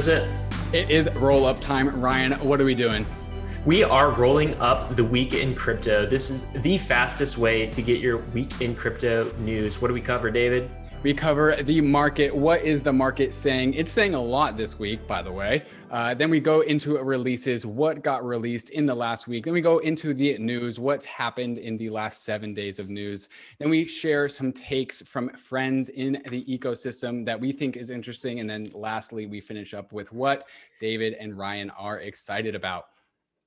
What time is it? It is roll up time. Ryan, what are we doing? We are rolling up the week in crypto. This is the fastest way to get your week in crypto news. What do we cover, David? We cover the market. What is the market saying? It's saying a lot this week, by the way. Uh, then we go into releases, what got released in the last week. Then we go into the news, what's happened in the last seven days of news. Then we share some takes from friends in the ecosystem that we think is interesting. And then lastly, we finish up with what David and Ryan are excited about.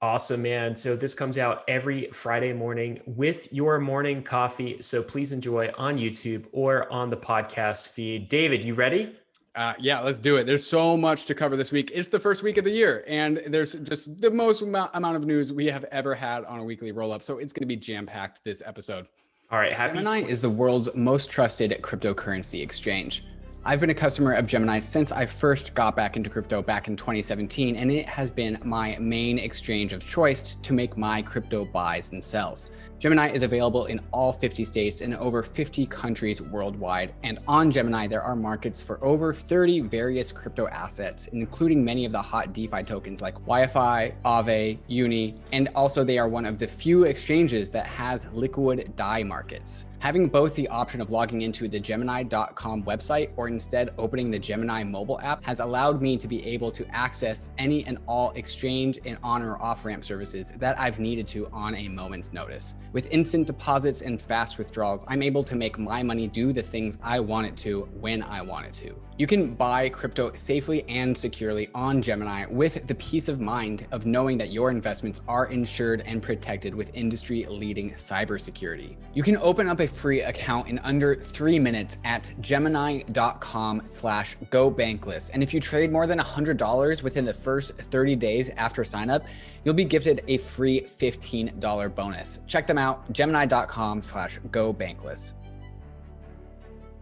Awesome, man. So this comes out every Friday morning with your morning coffee. So please enjoy on YouTube or on the podcast feed. David, you ready? Uh, yeah, let's do it. There's so much to cover this week. It's the first week of the year, and there's just the most amount of news we have ever had on a weekly roll up. So it's going to be jam packed this episode. All right, happy. Gemini is the world's most trusted cryptocurrency exchange. I've been a customer of Gemini since I first got back into crypto back in 2017, and it has been my main exchange of choice to make my crypto buys and sells. Gemini is available in all 50 states and over 50 countries worldwide. And on Gemini, there are markets for over 30 various crypto assets, including many of the hot DeFi tokens like YFI, Aave, Uni, and also they are one of the few exchanges that has liquid DAI markets. Having both the option of logging into the Gemini.com website or instead opening the Gemini mobile app has allowed me to be able to access any and all exchange and on or off ramp services that I've needed to on a moment's notice. With instant deposits and fast withdrawals, I'm able to make my money do the things I want it to when I want it to. You can buy crypto safely and securely on Gemini with the peace of mind of knowing that your investments are insured and protected with industry leading cybersecurity. You can open up a free account in under three minutes at gemini.com slash go bankless. And if you trade more than $100 within the first 30 days after sign up, you'll be gifted a free $15 bonus. Check them out, gemini.com slash go bankless.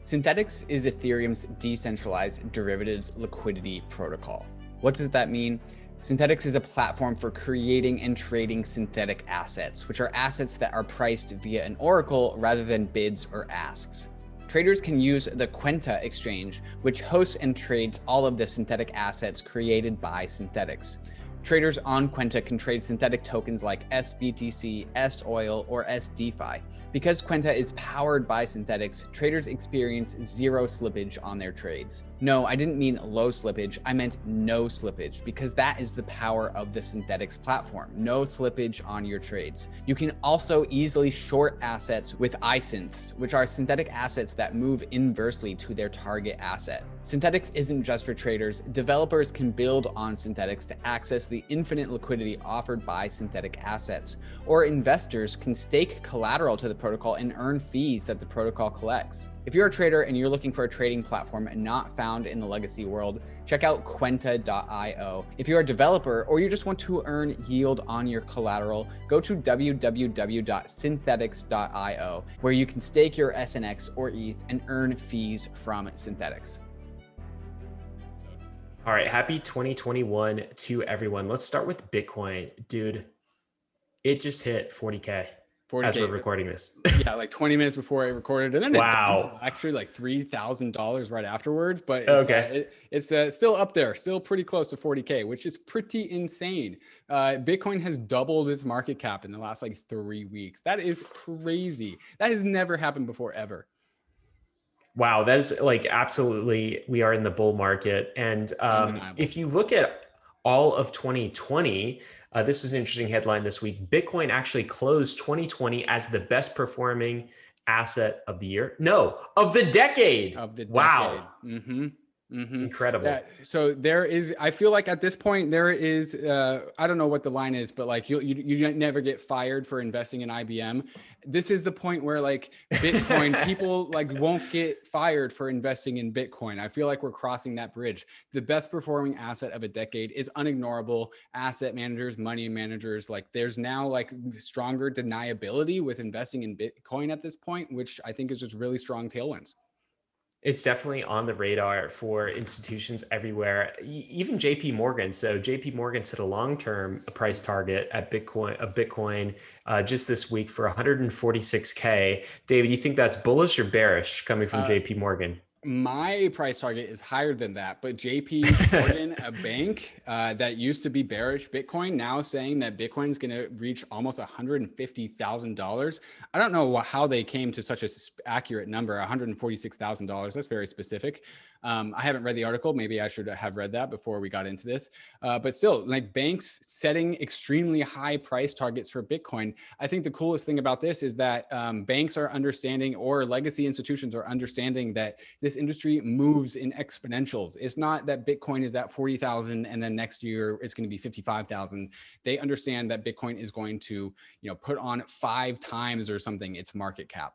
Synthetix is Ethereum's decentralized derivatives liquidity protocol. What does that mean? Synthetix is a platform for creating and trading synthetic assets, which are assets that are priced via an oracle rather than bids or asks. Traders can use the Kwenta exchange, which hosts and trades all of the synthetic assets created by Synthetix. Traders on Kwenta can trade synthetic tokens like SBTC, SOil, or SDeFi. Because Kwenta is powered by Synthetix, traders experience zero slippage on their trades. No, I didn't mean low slippage, I meant no slippage, because that is the power of the Synthetix platform. No slippage on your trades. You can also easily short assets with iSynths, which are synthetic assets that move inversely to their target asset. Synthetix isn't just for traders, developers can build on Synthetix to access the infinite liquidity offered by synthetic assets, or investors can stake collateral to the protocol and earn fees that the protocol collects. If you're a trader and you're looking for a trading platform not found in the legacy world, check out Kwenta.io. If you're a developer or you just want to earn yield on your collateral, go to www.synthetix.io, where you can stake your SNX or ETH and earn fees from synthetics. All right, happy 2021 to everyone. Let's start with Bitcoin. Dude, it just hit 40K. 40 as we're recording this. yeah, like 20 minutes before I recorded, and then wow, actually like three thousand dollars right afterwards. But it's, okay, uh, it, it's uh, still up there, still pretty close to 40k, which is pretty insane. Uh, Bitcoin has doubled its market cap in the last like three weeks. That is crazy. That has never happened before ever. Wow, that is like absolutely. We are in the bull market, and um, if you look at all of 2020 uh, this was an interesting headline this week. Bitcoin actually closed 2020 as the best performing asset of the year. No, of the decade. Of the decade. Wow. Mm-hmm. Mm-hmm. Incredible. Yeah, so there is, I feel like at this point there is, uh, I don't know what the line is, but like you, you, you never get fired for investing in IBM. This is the point where like Bitcoin, people like won't get fired for investing in Bitcoin. I feel like we're crossing that bridge. The best performing asset of a decade is unignorable. Asset managers, money managers, like there's now like stronger deniability with investing in Bitcoin at this point, which I think is just really strong tailwinds. It's definitely on the radar for institutions everywhere, even JP Morgan. So JP Morgan set a long-term price target at Bitcoin of Bitcoin uh, just this week for 146k. David, you think that's bullish or bearish coming from uh, JP Morgan? My price target is higher than that, but JP Morgan, a bank uh, that used to be bearish Bitcoin, now saying that Bitcoin is going to reach almost $150,000. I don't know how they came to such a accurate number, $146,000. That's very specific. Um, I haven't read the article. Maybe I should have read that before we got into this. Uh, but still, like banks setting extremely high price targets for Bitcoin. I think the coolest thing about this is that um, banks are understanding, or legacy institutions are understanding that this industry moves in exponentials. It's not that Bitcoin is at 40,000 and then next year it's going to be 55,000. They understand that Bitcoin is going to, you know, put on five times or something its market cap.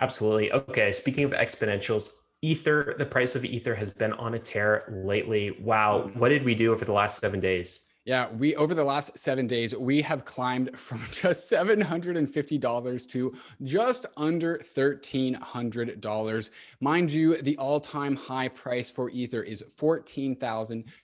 Absolutely. Okay. Speaking of exponentials, Ether, the price of Ether has been on a tear lately. Wow. What did we do over the last seven days? Yeah, we over the last seven days, we have climbed from just $750 to just under $1,300. Mind you, the all time high price for Ether is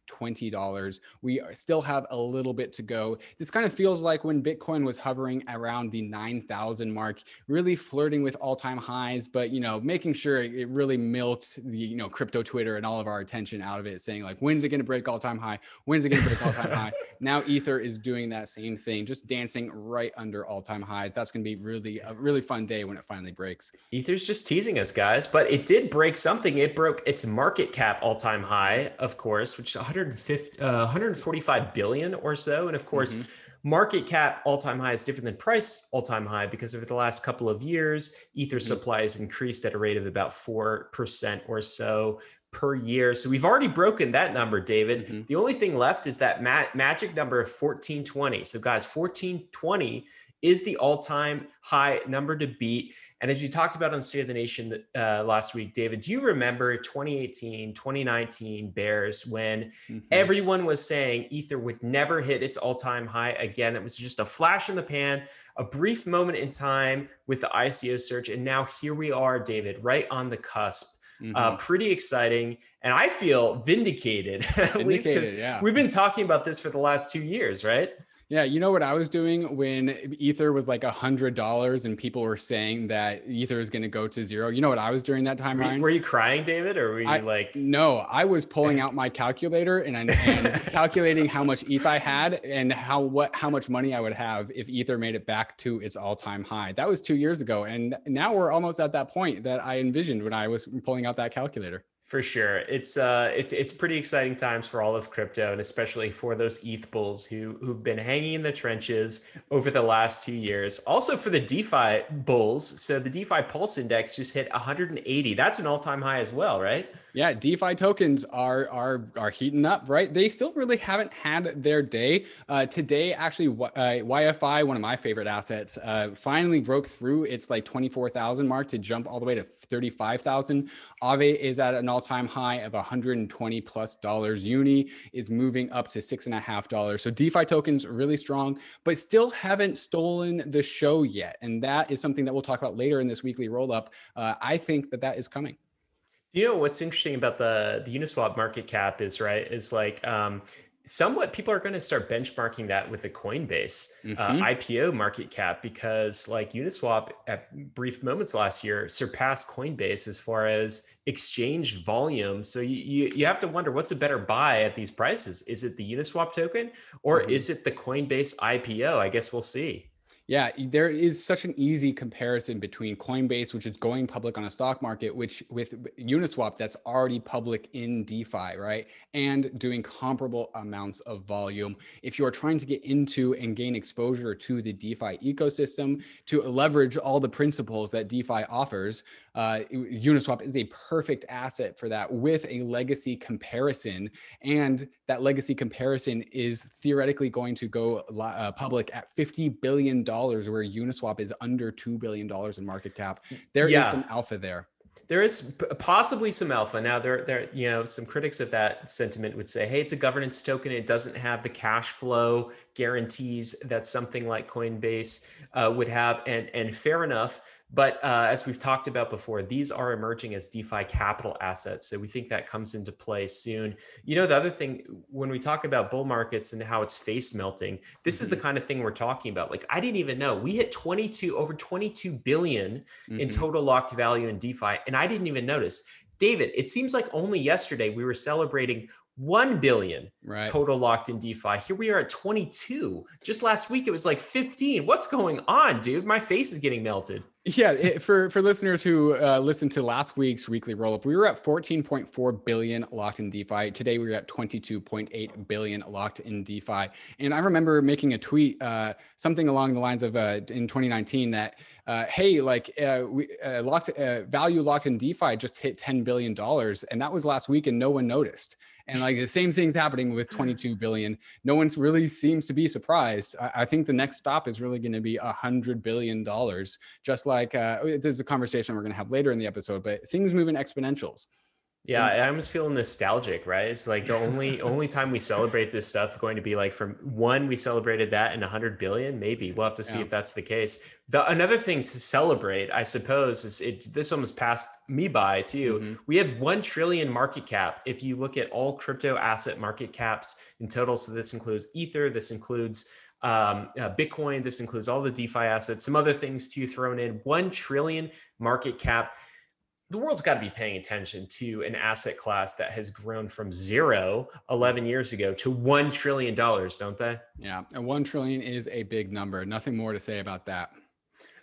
$14,020. We uh, still have a little bit to go. This kind of feels like when Bitcoin was hovering around the 9,000 mark, really flirting with all time highs, but, you know, making sure it really milked the, you know, crypto Twitter and all of our attention out of it, saying like, when's it going to break all time high? When's it going to break all time high? Now Ether is doing that same thing, just dancing right under all-time highs. That's going to be really a really fun day when it finally breaks. Ether's just teasing us, guys, but it did break something. It broke its market cap all-time high, of course, which is 150, uh, 145 billion or so, and of course. Mm-hmm market cap all-time high is different than price all-time high because over the last couple of years ether mm-hmm. supply has increased at a rate of about 4% or so per year. So we've already broken that number, David. Mm-hmm. The only thing left is that ma- magic number of 1420. So, guys, 1420 is the all time high number to beat. And as you talked about on State of the Nation uh, last week, David, do you remember 2018, 2019 Bears when mm-hmm. everyone was saying Ether would never hit its all time high again? It was just a flash in the pan, a brief moment in time with the ICO surge. And now here we are, David, right on the cusp uh, mm-hmm. Uh, pretty exciting. And I feel vindicated, at vindicated, least because yeah. we've been talking about this for the last two years, right? Yeah, you know what I was doing when Ether was like a hundred dollars and people were saying that Ether is going to go to zero. You know what I was during that time, Ryan? Were you crying, David, or were you I, like? No, I was pulling out my calculator and, I and calculating how much ETH I had and how what how much money I would have if Ether made it back to its all time high. That was two years ago, and now we're almost at that point that I envisioned when I was pulling out that calculator. For sure, it's uh, it's it's pretty exciting times for all of crypto, and especially for those ETH bulls who who've been hanging in the trenches over the last two years. Also for the DeFi bulls, so the DeFi Pulse Index just hit 180. That's an all-time high as well, right? Yeah, DeFi tokens are are are heating up, right? They still really haven't had their day. Uh, today, actually, uh, YFI, one of my favorite assets, uh, finally broke through its like twenty four thousand mark to jump all the way to thirty five thousand. Aave is at an all time high of one hundred and twenty plus dollars. Uni is moving up to six and a half dollars. So DeFi tokens really strong, but still haven't stolen the show yet, and that is something that we'll talk about later in this weekly roll up. Uh, I think that that is coming. You know what's interesting about the the Uniswap market cap is right is like um, somewhat people are going to start benchmarking that with the Coinbase uh, mm-hmm. uh, IPO market cap because like Uniswap at brief moments last year surpassed Coinbase as far as exchange volume. So you, you, you have to wonder what's a better buy at these prices? Is it the Uniswap token or mm-hmm. is it the Coinbase IPO? I guess we'll see. Yeah, there is such an easy comparison between Coinbase, which is going public on a stock market, which with Uniswap, that's already public in DeFi, right? And doing comparable amounts of volume. If you are trying to get into and gain exposure to the DeFi ecosystem to leverage all the principles that DeFi offers, uh, Uniswap is a perfect asset for that with a legacy comparison. And that legacy comparison is theoretically going to go uh, public at $50 billion, where Uniswap is under $2 billion in market cap. There yeah. is some alpha there there is possibly some alpha now there there you know some critics of that sentiment would say hey it's a governance token it doesn't have the cash flow guarantees that something like coinbase uh, would have and and fair enough but uh, as we've talked about before, these are emerging as DeFi capital assets. So we think that comes into play soon. You know, the other thing, when we talk about bull markets and how it's face melting, this mm-hmm. is the mm-hmm. kind of thing we're talking about. Like, I didn't even know we hit 22, over 22 billion mm-hmm. in total locked value in DeFi, and I didn't even notice. David, it seems like only yesterday we were celebrating 1 billion right. total locked in DeFi. Here we are at 22. Just last week it was like 15. What's going on, dude? My face is getting melted. Yeah, it, for for listeners who uh, listened to last week's weekly roll up, we were at 14.4 billion locked in DeFi. Today we are at 22.8 billion locked in DeFi. And I remember making a tweet, uh, something along the lines of uh, in 2019 that, uh, hey, like uh, we uh, locked value locked in DeFi just hit 10 billion dollars, and that was last week, and no one noticed and like the same thing's happening with 22 billion. No one really seems to be surprised. I, I think the next stop is really going to be a hundred billion dollars just like uh, there's a conversation we're going to have later in the episode but things move in exponentials yeah, I almost feel nostalgic, right? It's like the only only time we celebrate this stuff going to be like from one we celebrated that in 100 billion, maybe. We'll have to see yeah. if that's the case. The another thing to celebrate, I suppose, is it this almost passed me by too. Mm-hmm. We have 1 trillion market cap if you look at all crypto asset market caps in total. So this includes Ether, this includes um, uh, Bitcoin, this includes all the DeFi assets, some other things too thrown in. 1 trillion market cap the world's got to be paying attention to an asset class that has grown from zero 11 years ago to $1 trillion, don't they? Yeah. And 1 trillion is a big number. Nothing more to say about that.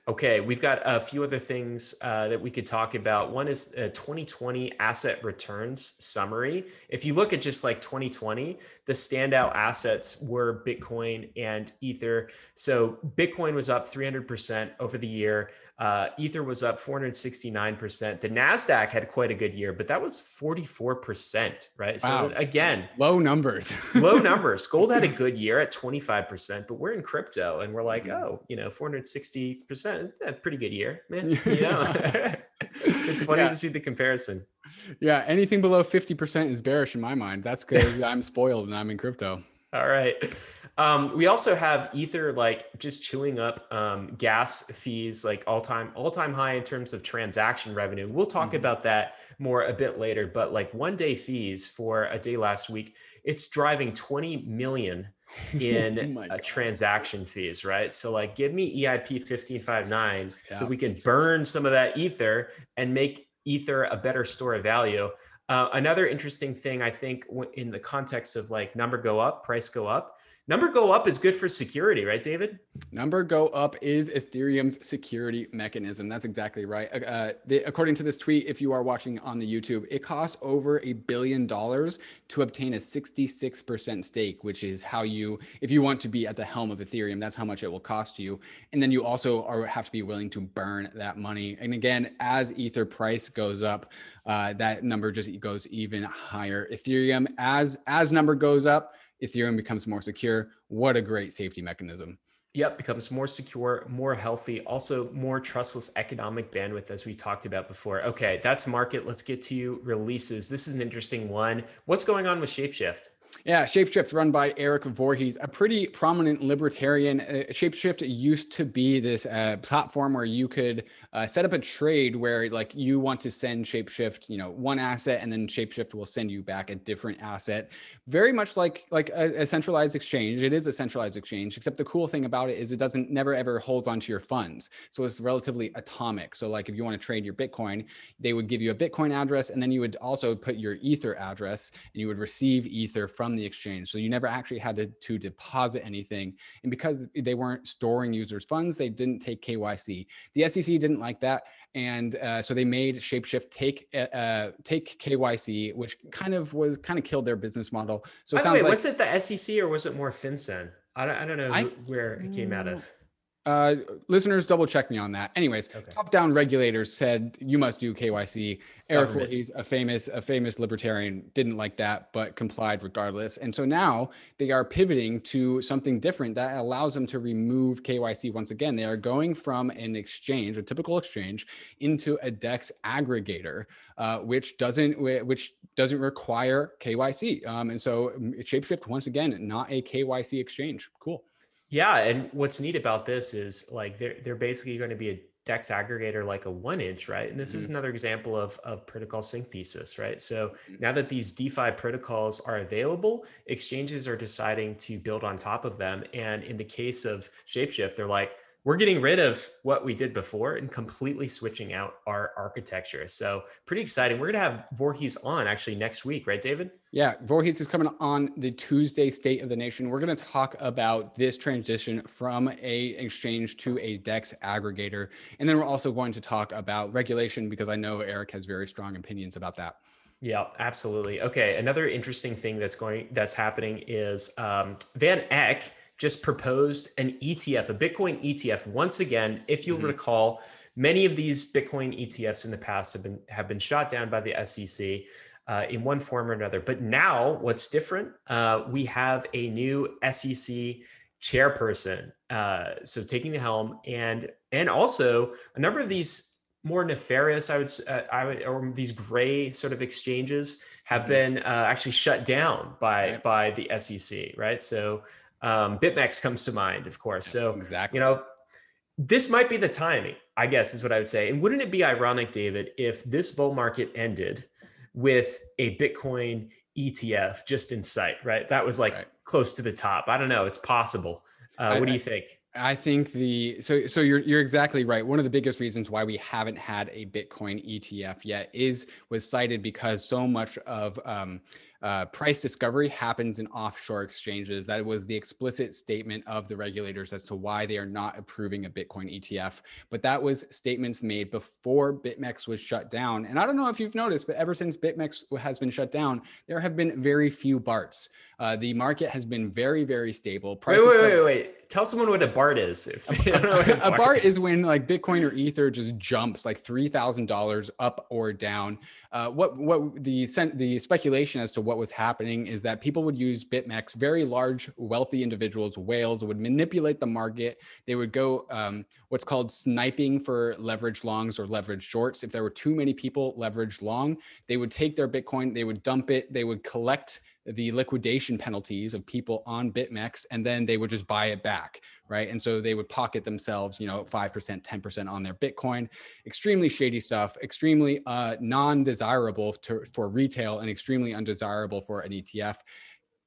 Okay, we've got a few other things uh, that we could talk about. One is a 2020 asset returns summary. If you look at just like 2020, the standout assets were Bitcoin and Ether. So Bitcoin was up 300% over the year. Uh, Ether was up 469%. The NASDAQ had quite a good year, but that was 44%, right? Wow. So again, low numbers. low numbers. Gold had a good year at 25%, but we're in crypto and we're like, mm-hmm. oh, you know, 460%, a pretty good year, man. You know, it's funny yeah. to see the comparison. Yeah. Anything below 50% is bearish in my mind. That's because I'm spoiled and I'm in crypto. All right. Um, we also have Ether like just chewing up um, gas fees, like all time all time high in terms of transaction revenue. We'll talk mm-hmm. about that more a bit later. But like one day fees for a day last week, it's driving 20 million in oh uh, transaction fees, right? So like, give me EIP 1559 yeah. so we can burn some of that Ether and make Ether a better store of value. Uh, another interesting thing, I think, in the context of like number go up, price go up, Number go up is good for security, right, David? Number go up is Ethereum's security mechanism. That's exactly right. Uh, uh, the, according to this tweet, if you are watching on the YouTube, it costs over a billion dollars to obtain a 66% stake, which is how you, if you want to be at the helm of Ethereum, that's how much it will cost you. And then you also are, have to be willing to burn that money. And again, as Ether price goes up, uh, that number just goes even higher. Ethereum, as as number goes up, Ethereum becomes more secure. What a great safety mechanism. Yep, becomes more secure, more healthy, also more trustless economic bandwidth, as we talked about before. Okay, that's market. Let's get to releases. This is an interesting one. What's going on with Shapeshift? Yeah, Shapeshift run by Eric Voorhees, a pretty prominent libertarian. Uh, Shapeshift used to be this uh, platform where you could uh, set up a trade where like you want to send Shapeshift, you know, one asset and then Shapeshift will send you back a different asset. Very much like like a, a, centralized exchange. It is a centralized exchange, except the cool thing about it is it doesn't never ever holds onto your funds. So it's relatively atomic. So like if you want to trade your Bitcoin, they would give you a Bitcoin address and then you would also put your Ether address and you would receive Ether from the exchange. So you never actually had to, to deposit anything. And because they weren't storing users' funds, they didn't take KYC. The SEC didn't like that. And uh, so they made Shapeshift take uh, uh take KYC, which kind of was kind of killed their business model. So it sounds way, like was it the SEC or was it more FinCEN? I don't, I don't know I, where it came out of. Uh, listeners, double check me on that. Anyways, okay. top-down regulators said you must do KYC. Eric Voorhees, a famous a famous libertarian, didn't like that, but complied regardless. And so now they are pivoting to something different that allows them to remove KYC once again. They are going from an exchange, a typical exchange, into a DEX aggregator, uh, which doesn't which doesn't require KYC. Um, and so mm, Shapeshift once again, not a KYC exchange. Cool. Yeah, and what's neat about this is like they're they're basically going to be a DEX aggregator like a 1inch, right? And this mm-hmm. is another example of, of protocol synthesis, right? So mm-hmm. now that these DeFi protocols are available, exchanges are deciding to build on top of them. And in the case of Shapeshift, they're like, we're getting rid of what we did before and completely switching out our architecture. So pretty exciting. We're going to have Voorhees on actually next week, right, David? Yeah, Voorhees is coming on the Tuesday State of the Nation. We're going to talk about this transition from a exchange to a DEX aggregator, and then we're also going to talk about regulation because I know Eric has very strong opinions about that. Yeah, absolutely. Okay, another interesting thing that's going that's happening is um, Van Eck just proposed an ETF, a Bitcoin ETF. Once again, if you'll mm-hmm. recall, many of these Bitcoin ETFs in the past have been have been shot down by the SEC uh, in one form or another. But now, what's different? Uh, we have a new SEC chairperson, uh, so taking the helm, and and also a number of these more nefarious, I would, uh, I would, or these gray sort of exchanges have mm-hmm. been uh, actually shut down by right. by the SEC, right? So um, BitMEX comes to mind, of course. So exactly, you know, this might be the timing, I guess, is what I would say. And wouldn't it be ironic, David, if this bull market ended with a Bitcoin ETF just in sight, right? That was like right. close to the top. I don't know. It's possible. Uh, I, what do you think? I think the so so you're you're exactly right. One of the biggest reasons why we haven't had a Bitcoin ETF yet is was cited because so much of um, uh, price discovery happens in offshore exchanges. That was the explicit statement of the regulators as to why they are not approving a Bitcoin ETF. But that was statements made before BitMEX was shut down. And I don't know if you've noticed, but ever since BitMEX has been shut down, there have been very few BARTs. Uh, the market has been very, very stable. Price wait, wait, wait, wait. Tell someone what a BART is. a, a, a BART is. is when like Bitcoin or Ether just jumps like three thousand dollars up or down. Uh, what what the the speculation as to what was happening is that people would use BitMEX, very large, wealthy individuals, whales would manipulate the market. They would go um, what's called sniping for leverage longs or leverage shorts. If there were too many people leveraged long, they would take their Bitcoin, they would dump it, they would collect the liquidation penalties of people on BitMEX, and then they would just buy it back, right? And so they would pocket themselves, you know, 5%, 10% on their Bitcoin. Extremely shady stuff, extremely uh, non desirable for retail and extremely undesirable for an ETF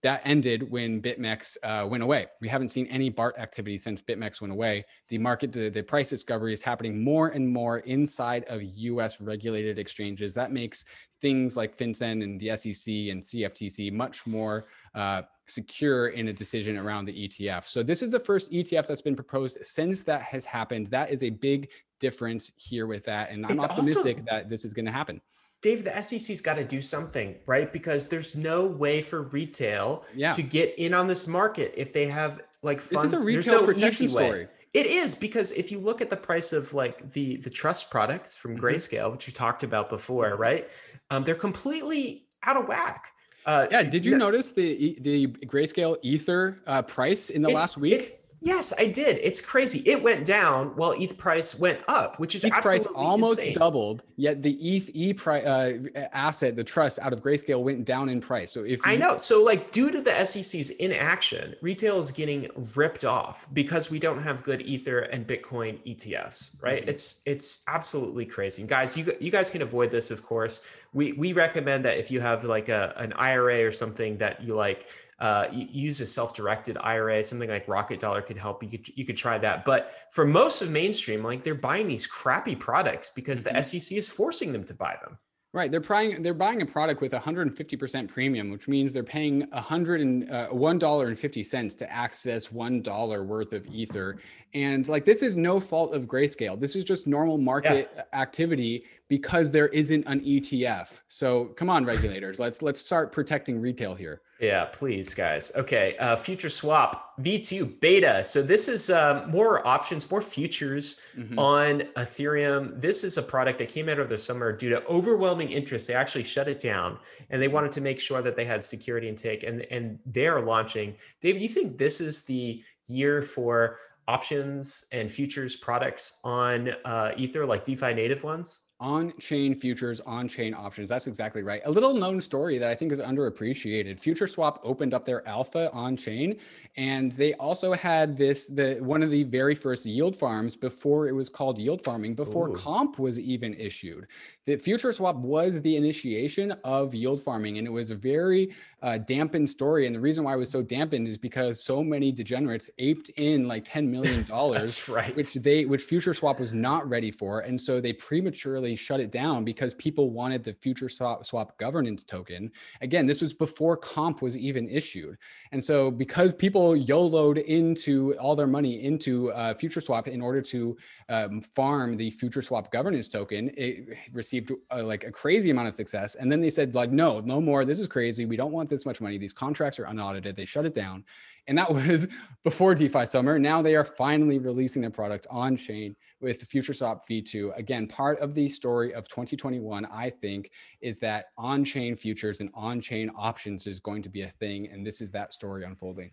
that ended when BitMEX uh, went away. We haven't seen any BART activity since BitMEX went away. The market, the, the, price discovery is happening more and more inside of US regulated exchanges. That makes things like FinCEN and the SEC and CFTC much more uh, secure in a decision around the ETF. So this is the first ETF that's been proposed since that has happened. That is a big difference here with that. And I'm it's optimistic also- that this is going to happen. Dave, the SEC's got to do something, right? Because there's no way for retail yeah. to get in on this market if they have like funds. This is a retail no protection story. Way. It is because if you look at the price of like the the trust products from mm-hmm. Grayscale, which we talked about before, right? Um, they're completely out of whack. Uh, yeah, did you notice the the Grayscale Ether uh, price in the last week? Yes, I did. It's crazy. It went down while ETH price went up, which is ETH price almost insane. doubled. Yet the ETH E price uh, asset, the trust out of Grayscale, went down in price. So if you- I know, so like due to the SEC's inaction, retail is getting ripped off because we don't have good Ether and Bitcoin ETFs, right? Mm-hmm. It's it's absolutely crazy, and guys. You you guys can avoid this, of course. We we recommend that if you have like a an IRA or something that you like uh, use a self-directed IRA, something like Rocket Dollar could help. You could you could try that. But for most of mainstream, like they're buying these crappy products because mm-hmm. the SEC is forcing them to buy them. Right, they're buying they're buying a product with 150% premium, which means they're paying 100 and uh, one dollar and fifty cents to access one dollar worth of ether. And like this is no fault of Grayscale. This is just normal market yeah. activity because there isn't an ETF. So come on, regulators, let's let's start protecting retail here. Yeah, please, guys. Okay, uh, future swap V2 beta. So this is um, more options, more futures mm-hmm. on Ethereum. This is a product that came out of the summer due to overwhelming interest. They actually shut it down, and they wanted to make sure that they had security intake. And and they are launching. David, you think this is the year for options and futures products on uh, Ether, like DeFi native ones? On-chain futures, on-chain options. That's exactly right. A little known story that I think is underappreciated. FutureSwap opened up their alpha on-chain, and they also had this the one of the very first yield farms before it was called yield farming, before Ooh. comp was even issued. The FutureSwap was the initiation of yield farming, and it was a very uh, dampened story. And the reason why it was so dampened is because so many degenerates aped in like ten million dollars, right. which they which FutureSwap was not ready for, and so they prematurely shut it down because people wanted the future swap, swap governance token. Again, this was before comp was even issued. And so because people YOLOed into all their money into uh, future swap in order to um, farm the future swap governance token, it received uh, like a crazy amount of success. And then they said like, no, no more. This is crazy. We don't want this much money. These contracts are unaudited. They shut it down. And that was before DeFi Summer. Now they are finally releasing their product on chain with FutureSwap V2. Again, part of the story of 2021, I think, is that on chain futures and on chain options is going to be a thing. And this is that story unfolding.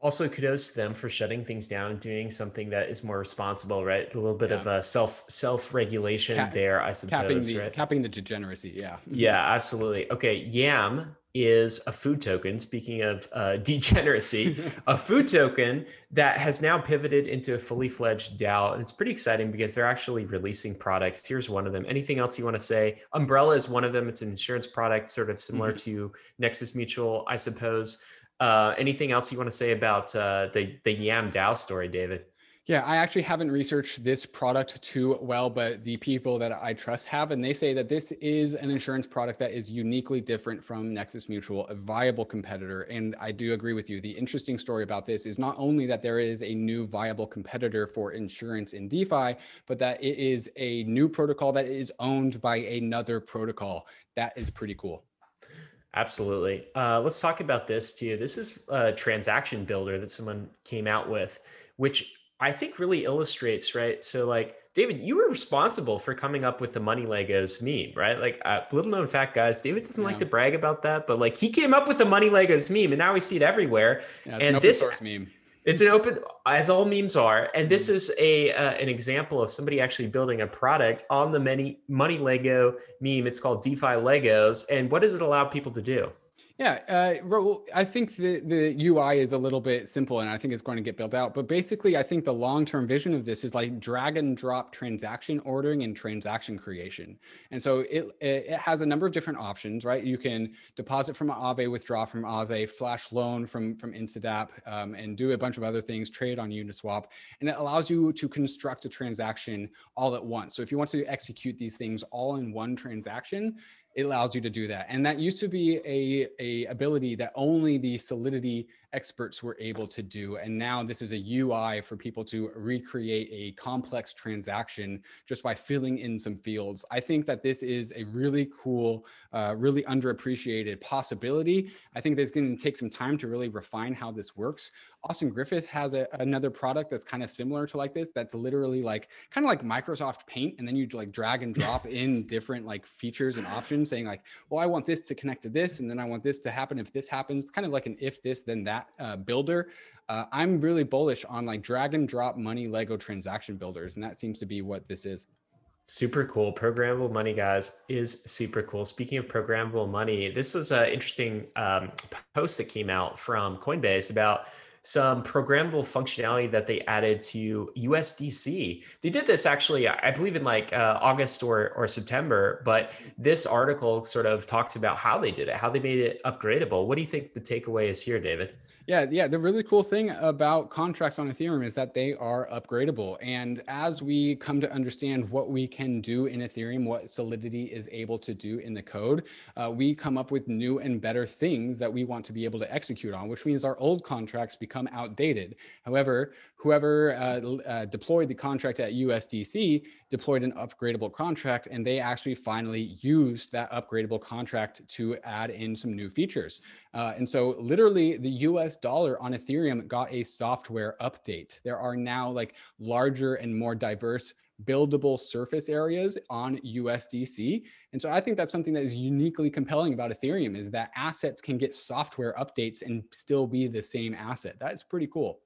Also, kudos to them for shutting things down and doing something that is more responsible, right? A little bit yeah. of a self self regulation Cap- there, I suppose. Capping the, right? capping the degeneracy, yeah. Yeah, absolutely. Okay, Yam is a food token. Speaking of uh, degeneracy, a food token that has now pivoted into a fully fledged DAO. And it's pretty exciting because they're actually releasing products. Here's one of them. Anything else you want to say? Umbrella is one of them. It's an insurance product, sort of similar mm-hmm. to Nexus Mutual, I suppose. Uh, anything else you want to say about uh, the, the Yam DAO story, David? Yeah, I actually haven't researched this product too well, but the people that I trust have, and they say that this is an insurance product that is uniquely different from Nexus Mutual, a viable competitor. And I do agree with you. The interesting story about this is not only that there is a new viable competitor for insurance in DeFi, but that it is a new protocol that is owned by another protocol. That is pretty cool. Absolutely. Uh, let's talk about this too. This is a transaction builder that someone came out with, which I think really illustrates, right? So like David, you were responsible for coming up with the money Legos meme, right? Like uh, little known fact, guys. David doesn't yeah. like to brag about that, but like he came up with the money Legos meme, and now we see it everywhere. Yeah, and this meme. It's an open, as all memes are, and this mm-hmm. is a uh, an example of somebody actually building a product on the many money Lego meme. It's called DeFi Legos, and what does it allow people to do? Yeah, uh, I think the, the UI is a little bit simple and I think it's going to get built out. But basically, I think the long term vision of this is like drag and drop transaction ordering and transaction creation. And so it, it has a number of different options, right? You can deposit from Aave, withdraw from Aave, flash loan from, from InstaDApp, um, and do a bunch of other things, trade on Uniswap. And it allows you to construct a transaction all at once. So if you want to execute these things all in one transaction, it allows you to do that. And that used to be a, a ability that only the Solidity experts were able to do. And now this is a UI for people to recreate a complex transaction just by filling in some fields. I think that this is a really cool, uh, really underappreciated possibility. I think there's going to take some time to really refine how this works. Austin Griffith has a, another product that's kind of similar to like this. That's literally like kind of like Microsoft Paint, and then you like drag and drop in different like features and options, saying like, well, I want this to connect to this, and then I want this to happen if this happens. It's kind of like an if this then that that uh, builder. Uh, I'm really bullish on like drag and drop money Lego transaction builders, and that seems to be what this is. Super cool. Programmable money, guys, is super cool. Speaking of programmable money, this was an interesting um, post that came out from Coinbase about some programmable functionality that they added to USDC. They did this actually, I believe, in like uh, August or or September. But this article sort of talks about how they did it, how they made it upgradable. What do you think the takeaway is here, David? Yeah, yeah. The really cool thing about contracts on Ethereum is that they are upgradable. And as we come to understand what we can do in Ethereum, what Solidity is able to do in the code, uh, we come up with new and better things that we want to be able to execute on, which means our old contracts become outdated. However, whoever uh, uh, deployed the contract at USDC deployed an upgradable contract, and they actually finally used that upgradable contract to add in some new features. Uh, and so, literally, the US dollar on Ethereum got a software update. There are now like larger and more diverse buildable surface areas on USDC. And so I think that's something that is uniquely compelling about Ethereum is that assets can get software updates and still be the same asset. That is pretty cool.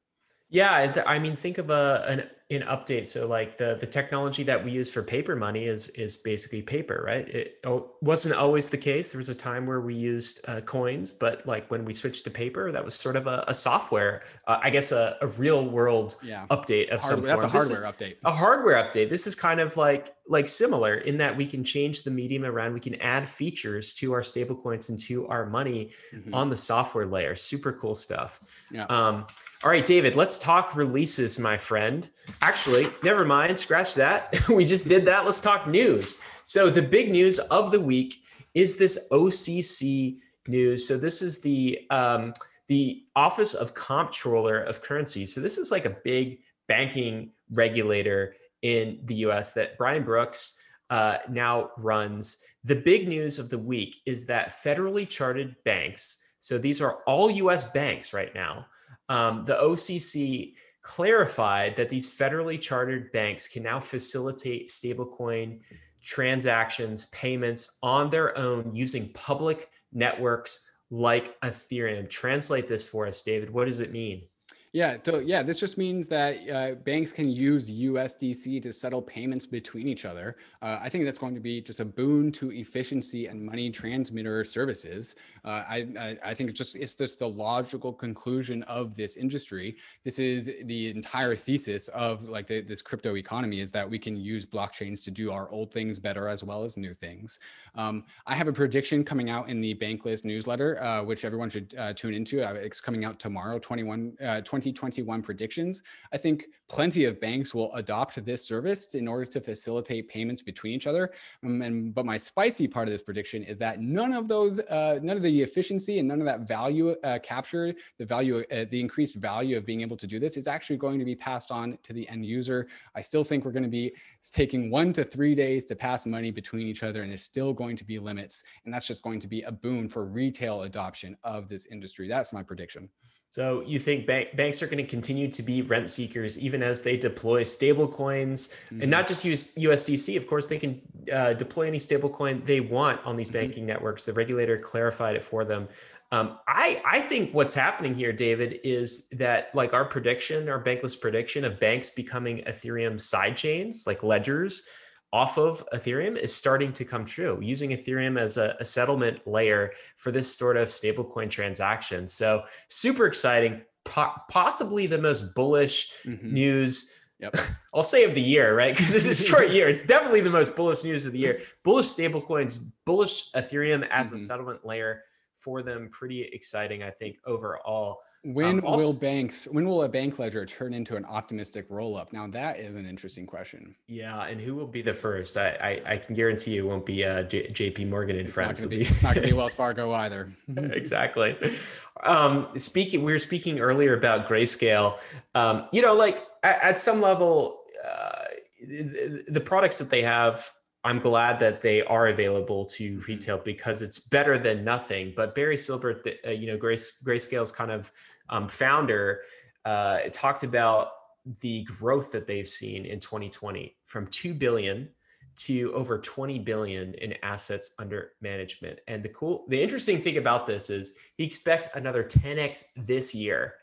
Yeah, I mean, think of a an in update. So like the the technology that we use for paper money is is basically paper, right? It wasn't always the case. There was a time where we used uh, coins, but like when we switched to paper, that was sort of a, a software, uh, I guess a, a real world yeah. update of some That's form. a hardware update. A hardware update. This is kind of like like similar in that we can change the medium around. We can add features to our stablecoins and to our money mm-hmm. on the software layer. Super cool stuff. Yeah. Um, all right, David, let's talk releases, my friend. Actually, never mind, scratch that. we just did that. Let's talk news. So, the big news of the week is this OCC news. So, this is the um, the Office of Comptroller of Currency. So, this is like a big banking regulator in the US that Brian Brooks uh, now runs. The big news of the week is that federally chartered banks, so these are all US banks right now, um, the OCC clarified that these federally chartered banks can now facilitate stablecoin transactions, payments on their own using public networks like Ethereum. Translate this for us, David. What does it mean? Yeah, so yeah, this just means that uh, banks can use USDC to settle payments between each other. Uh, I think that's going to be just a boon to efficiency and money transmitter services. Uh, I, I, I think it's just it's just the logical conclusion of this industry. This is the entire thesis of like the, this crypto economy is that we can use blockchains to do our old things better as well as new things. Um, I have a prediction coming out in the Bankless newsletter, uh, which everyone should uh, tune into. Uh, it's coming out tomorrow, 21, 20 2021 predictions, I think plenty of banks will adopt this service in order to facilitate payments between each other. Um, and but my spicy part of this prediction is that none of those, uh, none of the efficiency and none of that value uh, captured, the value, uh, the increased value of being able to do this is actually going to be passed on to the end user. I still think we're going to be taking one to three days to pass money between each other, and there's still going to be limits, and that's just going to be a boon for retail adoption of this industry. That's my prediction. So you think bank, banks are going to continue to be rent seekers even as they deploy stable coins mm-hmm. and not just use USDC. Of course, they can uh, deploy any stable coin they want on these mm-hmm. banking networks. The regulator clarified it for them. Um, I, I think what's happening here, David, is that like our prediction, our bankless prediction of banks becoming Ethereum side chains, like ledgers, off of Ethereum is starting to come true, using Ethereum as a, a settlement layer for this sort of stablecoin transaction. So super exciting, po- possibly the most bullish mm-hmm. news. Yep. I'll say of the year, right? Because this is a short year. It's definitely the most bullish news of the year. Bullish stablecoins, bullish Ethereum as mm-hmm. a settlement layer for them. Pretty exciting, I think, overall. When um, also, will banks, when will a bank ledger turn into an optimistic roll up? Now that is an interesting question. Yeah, and who will be the first? I I, I can guarantee you won't be uh, J- J.P. Morgan and it's friends. Not be, it's not going to be Wells Fargo either. exactly. Um, speaking, we were speaking earlier about grayscale. Um, you know, like at, at some level, uh, the, the products that they have I'm glad that they are available to retail because it's better than nothing. But Barry Silbert, uh, you know, Grace Grayscale's kind of um, founder, uh, talked about the growth that they've seen in 2020 from 2 billion to over 20 billion in assets under management. And the cool, the interesting thing about this is he expects another 10x this year.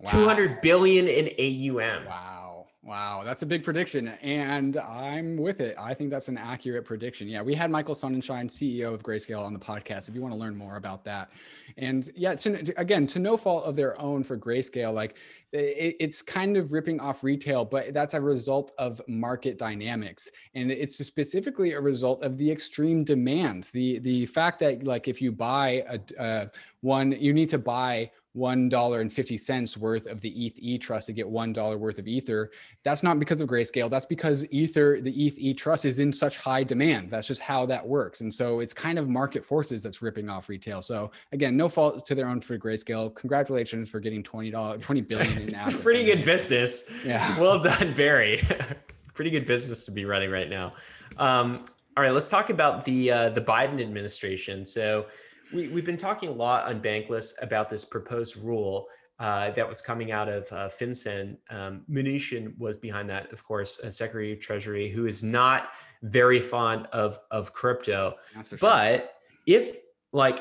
Wow. 200 billion in AUM. Wow. Wow, that's a big prediction, and I'm with it. I think that's an accurate prediction. Yeah, we had Michael Sonnenschein, CEO of Grayscale, on the podcast. If you want to learn more about that, and yeah, to, again, to no fault of their own for Grayscale, like it, it's kind of ripping off retail, but that's a result of market dynamics, and it's specifically a result of the extreme demand. The the fact that like if you buy a uh, one, you need to buy $1.50 worth of the ETH E trust to get $1 worth of Ether. That's not because of Grayscale. That's because Ether, the ETH E trust is in such high demand. That's just how that works. And so it's kind of market forces that's ripping off retail. So again, no fault to their own for Grayscale. Congratulations for getting $20, 20 billion in assets. it's a pretty good business. Yeah. Well done, Barry. pretty good business to be running right now. Um, all right, let's talk about the uh, the Biden administration. So we, we've been talking a lot on Bankless about this proposed rule uh, that was coming out of uh, FinCEN. Um, Mnuchin was behind that, of course, uh, Secretary of Treasury, who is not very fond of of crypto. But if like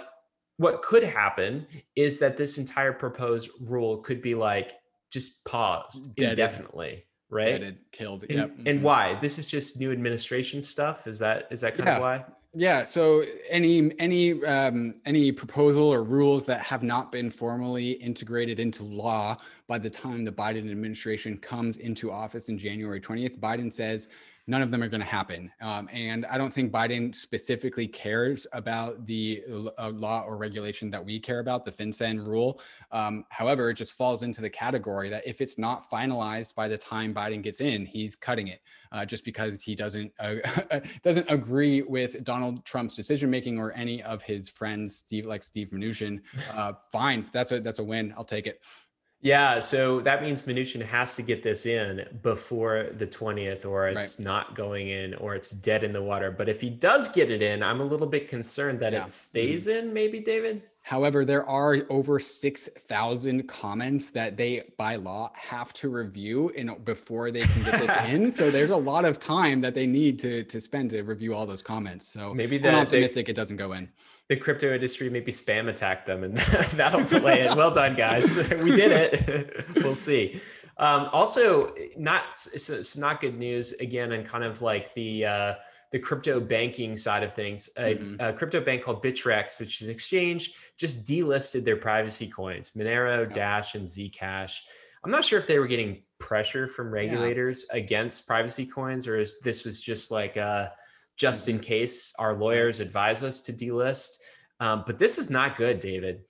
what could happen is that this entire proposed rule could be like just paused Dead indefinitely. right? Deaded, killed. And, yep. and mm-hmm. why? This is just new administration stuff. Is that is that kind yeah. of why? Yeah. So any any um, any proposal or rules that have not been formally integrated into law by the time the Biden administration comes into office in January 20th, Biden says none of them are going to happen. Um, and I don't think Biden specifically cares about the uh, law or regulation that we care about, the FinCEN rule. Um, however, it just falls into the category that if it's not finalized by the time Biden gets in, he's cutting it uh, just because he doesn't uh, doesn't agree with Donald Trump's decision making or any of his friends, Steve like Steve Mnuchin. Uh, fine, that's a that's a win. I'll take it. Yeah, so that means Mnuchin has to get this in before the 20th, or it's right. not going in, or it's dead in the water. But if he does get it in, I'm a little bit concerned that yeah. it stays mm-hmm. in, maybe, David? However, there are over 6,000 comments that they, by law, have to review in, before they can get this in. So there's a lot of time that they need to, to spend to review all those comments. So maybe I'm optimistic they, it doesn't go in the crypto industry maybe spam attack them and that'll delay it. Well done, guys. we did it. we'll see. Um, also, not some not good news again, and kind of like the uh, the crypto banking side of things. A, mm-hmm. a, crypto bank called Bittrex, which is an exchange, just delisted their privacy coins, Monero, Dash, and Zcash. I'm not sure if they were getting pressure from regulators yeah. against privacy coins, or is this was just like uh, just in mm-hmm. case our lawyers advise us to delist. Um, but this is not good, David.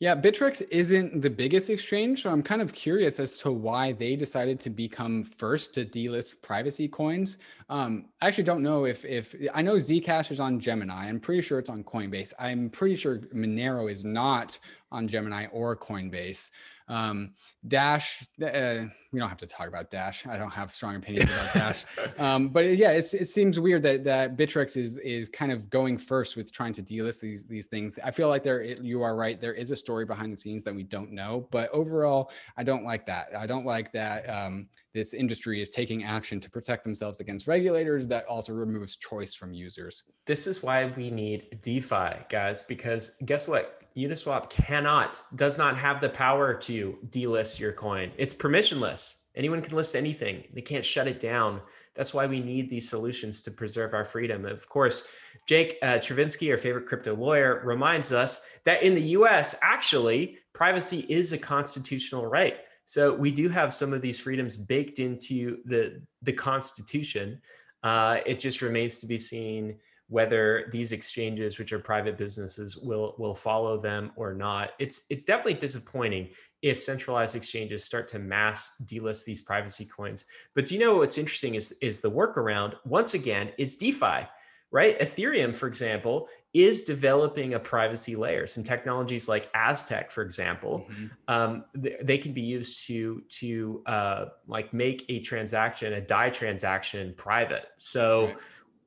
Yeah, Bittrex isn't the biggest exchange, so I'm kind of curious as to why they decided to become first to delist privacy coins. Um, I actually don't know if if I know Zcash is on Gemini. I'm pretty sure it's on Coinbase. I'm pretty sure Monero is not on Gemini or Coinbase. Um, Dash, uh, we don't have to talk about Dash. I don't have strong opinions about Dash. Um, but yeah, it seems weird that that Bittrex is is kind of going first with trying to delist these these things. I feel like there you are right. There is a story behind the scenes that we don't know. But overall, I don't like that. I don't like that um, this industry is taking action to protect themselves against regulators that also removes choice from users. This is why we need DeFi, guys, because guess what? Uniswap cannot, does not have the power to delist your coin. It's permissionless. Anyone can list anything. They can't shut it down. That's why we need these solutions to preserve our freedom. Of course, Jake uh, Chervinsky, our favorite crypto lawyer, reminds us that in the US, actually, privacy is a constitutional right. So we do have some of these freedoms baked into the, the Constitution. Uh, it just remains to be seen whether these exchanges which are private businesses will will follow them or not. It's it's definitely disappointing if centralized exchanges start to mass delist these privacy coins. But do you know what's interesting is is the workaround once again is defi right? Ethereum for example is developing a privacy layer. Some technologies like aztec for example mm-hmm. um, they, they, can be used to to uh, like make a transaction a dai transaction private. So right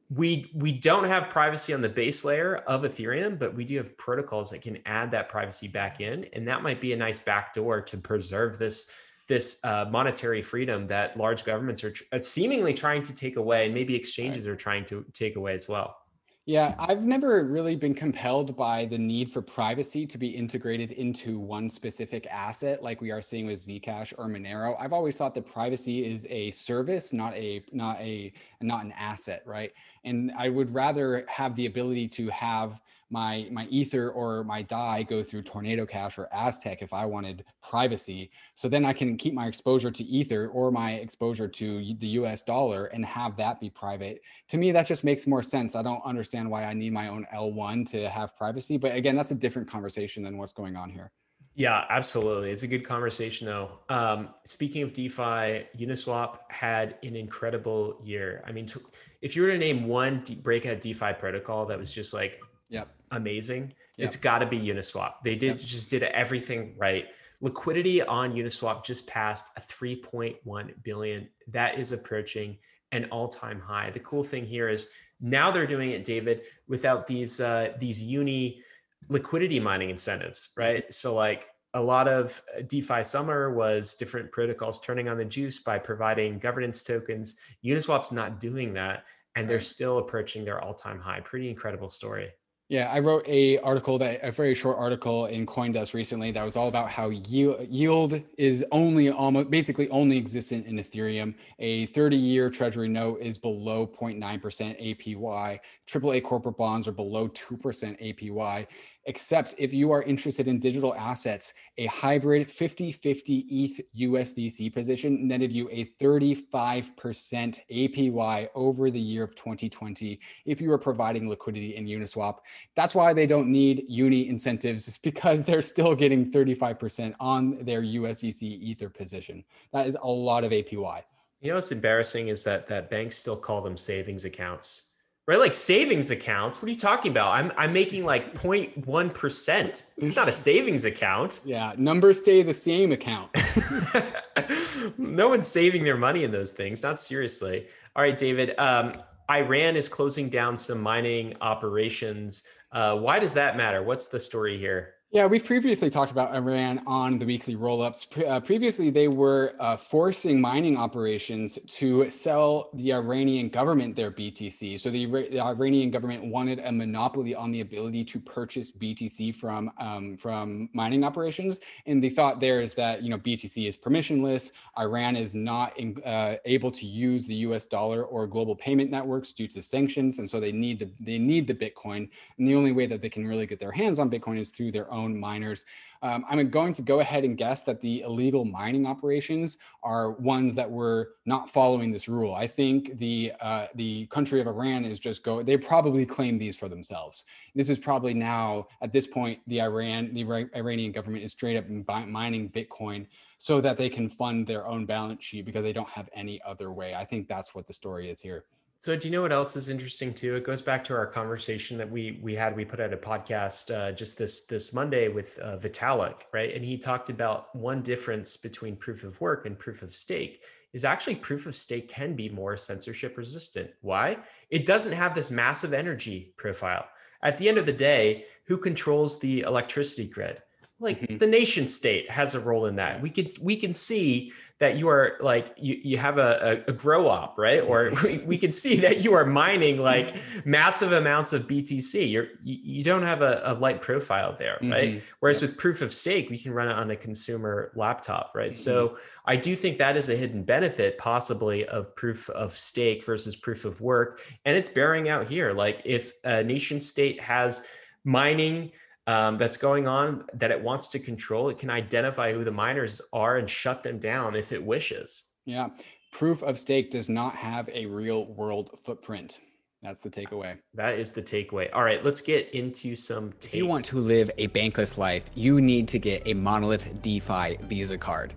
we we don't have privacy on the base layer of ethereum but we do have protocols that can add that privacy back in and that might be a nice backdoor to preserve this this uh, monetary freedom that large governments are tr- uh, seemingly trying to take away and maybe exchanges are trying to take away as well yeah, I've never really been compelled by the need for privacy to be integrated into one specific asset like we are seeing with Zcash or Monero. I've always thought that privacy is a service, not a not a not an asset, right? And I would rather have the ability to have my my ether or my dai go through tornado cash or aztec if i wanted privacy so then i can keep my exposure to ether or my exposure to the us dollar and have that be private to me that just makes more sense i don't understand why i need my own l1 to have privacy but again that's a different conversation than what's going on here yeah, absolutely. It's a good conversation, though. Um, speaking of DeFi, Uniswap had an incredible year. I mean, if you were to name one breakout DeFi protocol that was just like Yep. Amazing. Yep. It's got to be Uniswap. They did yep. just did everything right. Liquidity on Uniswap just passed a 3.1 billion. That is approaching an all-time high. The cool thing here is now they're doing it, David, without these uh, these uni liquidity mining incentives, right? So like a lot of uh, DeFi summer was different protocols turning on the juice by providing governance tokens. Uniswap's not doing that, and they're still approaching their all-time high. Pretty incredible story. Yeah, I wrote a article that a very short article in CoinDesk recently that was all about how yield, yield is only almost basically only existent in Ethereum. A 30-year Treasury note is below 0.9% APY. AAA corporate bonds are below 2% APY except if you are interested in digital assets, a hybrid 50-50 ETH USDC position netted you a 35% APY over the year of 2020 if you are providing liquidity in Uniswap. That's why they don't need uni incentives is because they're still getting 35% on their USDC Ether position. That is a lot of APY. You know what's embarrassing is that that banks still call them savings accounts right? Like savings accounts. What are you talking about? I'm I'm making like 0.1 percent. It's not a savings account. Yeah, numbers stay the same account. no one's saving their money in those things. Not seriously. All right, David. Um, Iran is closing down some mining operations. Uh, why does that matter? What's the story here? Yeah, we've previously talked about Iran on the weekly rollups. Pre- uh, previously, they were uh, forcing mining operations to sell the Iranian government their BTC. So the, the, Iranian government wanted a monopoly on the ability to purchase BTC from um, from mining operations, and the thought there is that you know BTC is permissionless. Iran is not in, uh, able to use the U.S. dollar or global payment networks due to sanctions, and so they need the they need the Bitcoin. And the only way that they can really get their hands on Bitcoin is through their own own miners. Um, I'm going to go ahead and guess that the illegal mining operations are ones that were not following this rule. I think the uh, the country of Iran is just go. They probably claim these for themselves. This is probably now at this point the Iran the Iranian government is straight up mining Bitcoin so that they can fund their own balance sheet because they don't have any other way. I think that's what the story is here. So do you know what else is interesting too? It goes back to our conversation that we we had. We put out a podcast uh, just this this Monday with uh, Vitalik, right? And he talked about one difference between proof of work and proof of stake is actually proof of stake can be more censorship resistant. Why? It doesn't have this massive energy profile. At the end of the day, who controls the electricity grid? Like mm-hmm. the nation state has a role in that. We can we can see that you are like you, you have a, a, a grow op right? Or mm-hmm. we, we can see that you are mining like massive amounts of btc you're you, you don't have a, a, light profile there right? Mm-hmm. whereas with proof of stake we can run it on a consumer laptop right? Mm-hmm. so i do think that is a hidden benefit possibly of proof of stake versus proof of work. And it's bearing out here. Like if a nation state has mining um, that's going on that it wants to control. It can identify who the miners are and shut them down if it wishes. Yeah. Proof of stake does not have a real world footprint. That's the takeaway. That is the takeaway. All right, let's get into some. Takes. If you want to live a bankless life, you need to get a Monolith DeFi Visa card.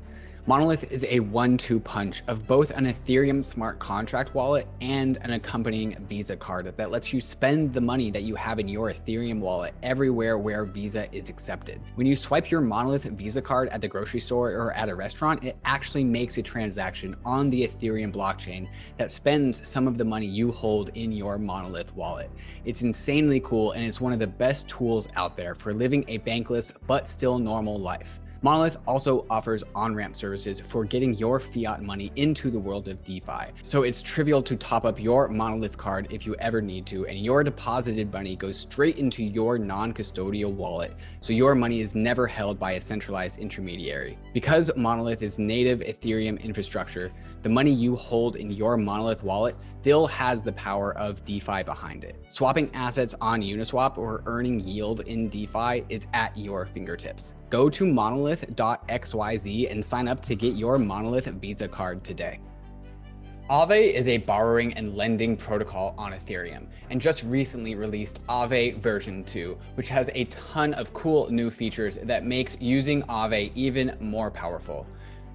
Monolith is a one two punch of both an Ethereum smart contract wallet and an accompanying Visa card that lets you spend the money that you have in your Ethereum wallet everywhere where Visa is accepted. When you swipe your Monolith Visa card at the grocery store or at a restaurant, it actually makes a transaction on the Ethereum blockchain that spends some of the money you hold in your Monolith wallet. It's insanely cool and it's one of the best tools out there for living a bankless but still normal life. Monolith also offers on-ramp services for getting your fiat money into the world of DeFi. So it's trivial to top up your Monolith card if you ever need to, and your deposited money goes straight into your non-custodial wallet. So your money is never held by a centralized intermediary. Because Monolith is native Ethereum infrastructure, the money you hold in your Monolith wallet still has the power of DeFi behind it. Swapping assets on Uniswap or earning yield in DeFi is at your fingertips. Go to monolith.xyz and sign up to get your Monolith Visa card today. Aave is a borrowing and lending protocol on Ethereum and just recently released Aave version 2, which has a ton of cool new features that makes using Aave even more powerful.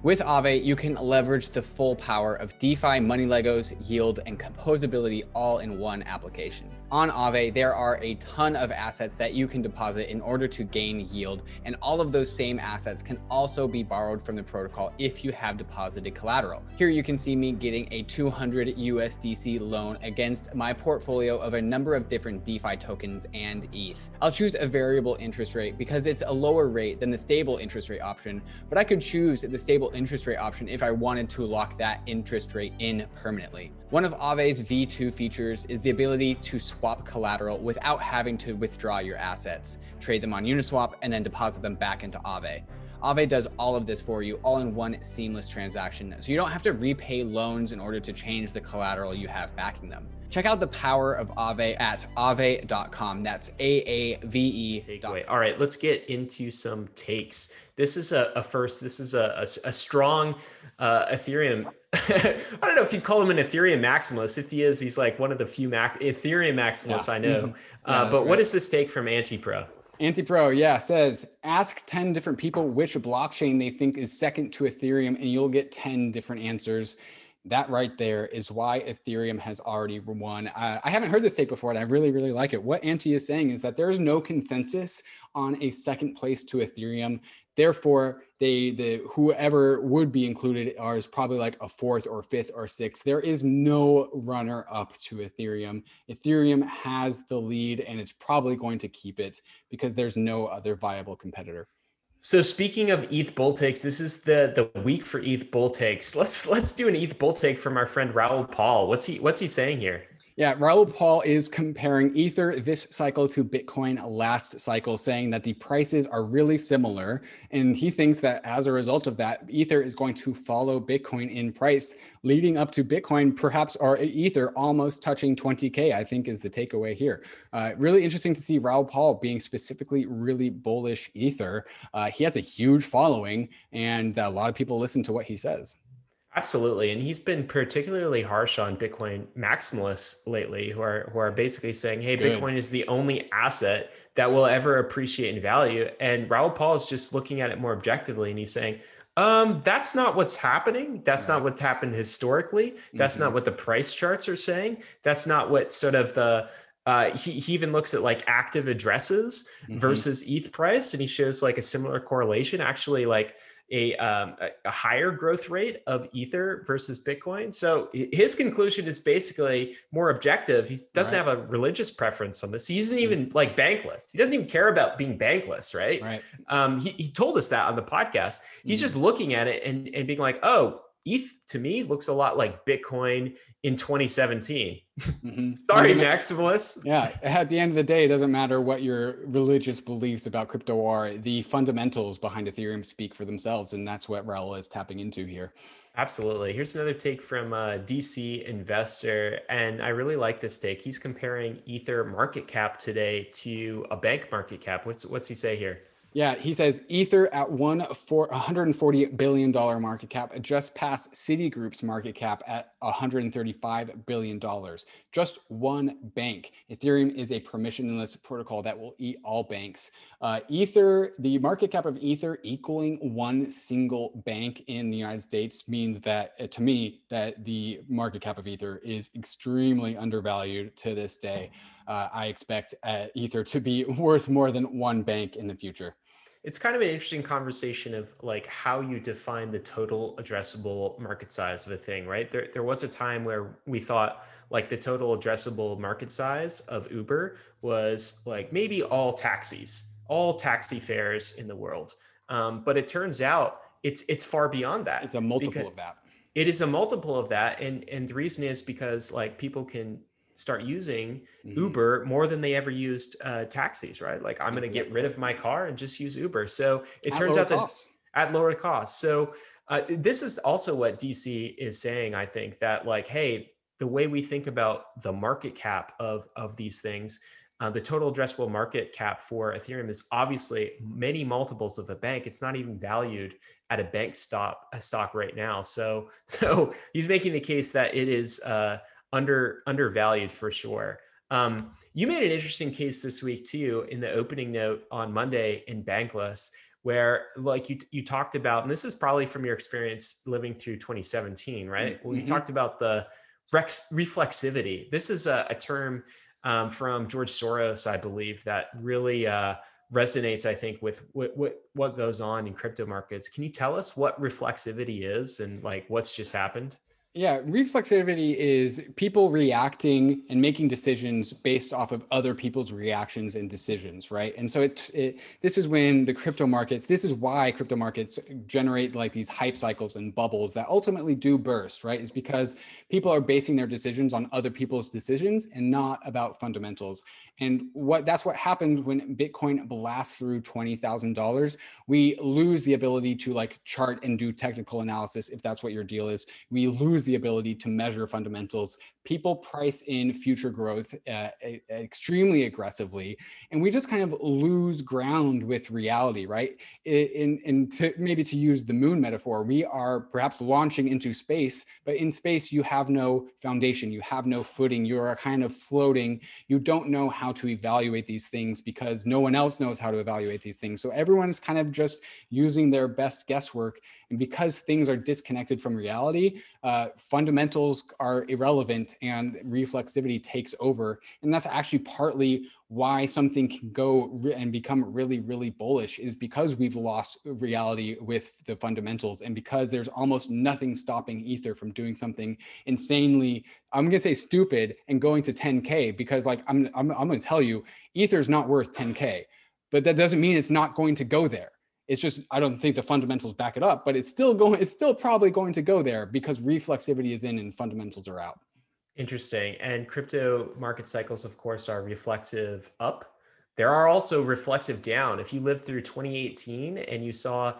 With Aave, you can leverage the full power of DeFi money Legos, yield, and composability all in one application. On Aave, there are a ton of assets that you can deposit in order to gain yield, and all of those same assets can also be borrowed from the protocol if you have deposited collateral. Here you can see me getting a 200 USDC loan against my portfolio of a number of different DeFi tokens and ETH. I'll choose a variable interest rate because it's a lower rate than the stable interest rate option, but I could choose the stable interest rate option if I wanted to lock that interest rate in permanently. One of Aave's V2 features is the ability to swap collateral without having to withdraw your assets, trade them on Uniswap, and then deposit them back into Aave. Aave does all of this for you all in one seamless transaction. So you don't have to repay loans in order to change the collateral you have backing them. Check out the power of Aave at aave.com. That's A A V E. All right, let's get into some takes. This is a, a first, this is a, a, a strong uh, Ethereum. I don't know if you call him an Ethereum maximalist. If he is, he's like one of the few Mac Ethereum maximalists yeah. I know. Mm-hmm. Uh, but right. what is this take from Antipro? Antipro, yeah, says ask 10 different people which blockchain they think is second to Ethereum, and you'll get 10 different answers. That right there is why Ethereum has already won. Uh, I haven't heard this take before, and I really, really like it. What Anti is saying is that there is no consensus on a second place to Ethereum. Therefore, they the whoever would be included are is probably like a fourth or fifth or sixth. There is no runner up to Ethereum. Ethereum has the lead and it's probably going to keep it because there's no other viable competitor. So speaking of ETH bull takes, this is the the week for ETH bull takes. Let's let's do an ETH bull take from our friend Raoul Paul. What's he what's he saying here? Yeah, Raoul Paul is comparing Ether this cycle to Bitcoin last cycle, saying that the prices are really similar. And he thinks that as a result of that, Ether is going to follow Bitcoin in price, leading up to Bitcoin, perhaps, or Ether almost touching 20K, I think is the takeaway here. Uh, really interesting to see Raoul Paul being specifically really bullish Ether. Uh, he has a huge following, and a lot of people listen to what he says. Absolutely, and he's been particularly harsh on Bitcoin maximalists lately, who are who are basically saying, "Hey, Good. Bitcoin is the only asset that will ever appreciate in value." And Raoul Paul is just looking at it more objectively, and he's saying, um, "That's not what's happening. That's right. not what's happened historically. That's mm-hmm. not what the price charts are saying. That's not what sort of the uh, he, he even looks at like active addresses mm-hmm. versus ETH price, and he shows like a similar correlation. Actually, like a, um, a, higher growth rate of Ether versus Bitcoin. So his conclusion is basically more objective. He doesn't right. have a religious preference on this. He isn't even like bankless. He doesn't even care about being bankless, right? Right. Um, he, he told us that on the podcast. He's mm-hmm. just looking at it and, and being like, oh, ETH to me looks a lot like Bitcoin in 2017. Mm-hmm. Sorry, maximalists. Yeah. At the end of the day, it doesn't matter what your religious beliefs about crypto are. The fundamentals behind Ethereum speak for themselves. And that's what Raoul is tapping into here. Absolutely. Here's another take from a DC investor. And I really like this take. He's comparing Ether market cap today to a bank market cap. What's, what's he say here? Yeah, he says Ether at one for 140 billion dollar market cap, just past Citigroup's market cap at 135 billion dollars. Just one bank. Ethereum is a permissionless protocol that will eat all banks. Uh, Ether, the market cap of Ether equaling one single bank in the United States means that, uh, to me, that the market cap of Ether is extremely undervalued to this day. Uh, I expect uh, Ether to be worth more than one bank in the future it's kind of an interesting conversation of like how you define the total addressable market size of a thing, right? There, there was a time where we thought like the total addressable market size of Uber was like maybe all taxis, all taxi fares in the world. Um, but it turns out it's it's far beyond that. It's a multiple of that. It is a multiple of that, and and the reason is because like people can start using mm-hmm. Uber more than they ever used uh, taxis, right? Like I'm going to get rid of my car and just use Uber. So it at turns out that at lower cost. So uh, this is also what DC is saying. I think that like, hey, the way we think about the market cap of of these things. Uh, the total addressable market cap for Ethereum is obviously many multiples of a bank. It's not even valued at a bank stock a stock right now. So, so he's making the case that it is uh, under undervalued for sure. Um, you made an interesting case this week too in the opening note on Monday in Bankless, where like you you talked about, and this is probably from your experience living through 2017, right? Mm-hmm. Well, you talked about the rex, reflexivity. This is a, a term um, from George Soros, I believe, that really uh, resonates, I think, with what, what what goes on in crypto markets. Can you tell us what reflexivity is and like what's just happened? Yeah, reflexivity is people reacting and making decisions based off of other people's reactions and decisions, right? And so it, it this is when the crypto markets, this is why crypto markets generate like these hype cycles and bubbles that ultimately do burst, right? Is because people are basing their decisions on other people's decisions and not about fundamentals. And what that's what happens when Bitcoin blasts through $20,000. We lose the ability to like chart and do technical analysis if that's what your deal is. We lose the ability to measure fundamentals. People price in future growth uh, extremely aggressively, and we just kind of lose ground with reality, right? In, in to maybe to use the moon metaphor, we are perhaps launching into space, but in space you have no foundation, you have no footing, you are kind of floating. You don't know how to evaluate these things because no one else knows how to evaluate these things. So everyone's kind of just using their best guesswork, and because things are disconnected from reality, uh, fundamentals are irrelevant and reflexivity takes over. And that's actually partly why something can go and become really, really bullish is because we've lost reality with the fundamentals and because there's almost nothing stopping Ether from doing something insanely, I'm going to say stupid and going to 10K because like I'm, I'm, I'm going to tell you, Ether's not worth 10K, but that doesn't mean it's not going to go there. It's just I don't think the fundamentals back it up, but it's still going. It's still probably going to go there because reflexivity is in and fundamentals are out. Interesting. And crypto market cycles, of course, are reflexive up. There are also reflexive down. If you lived through 2018 and you saw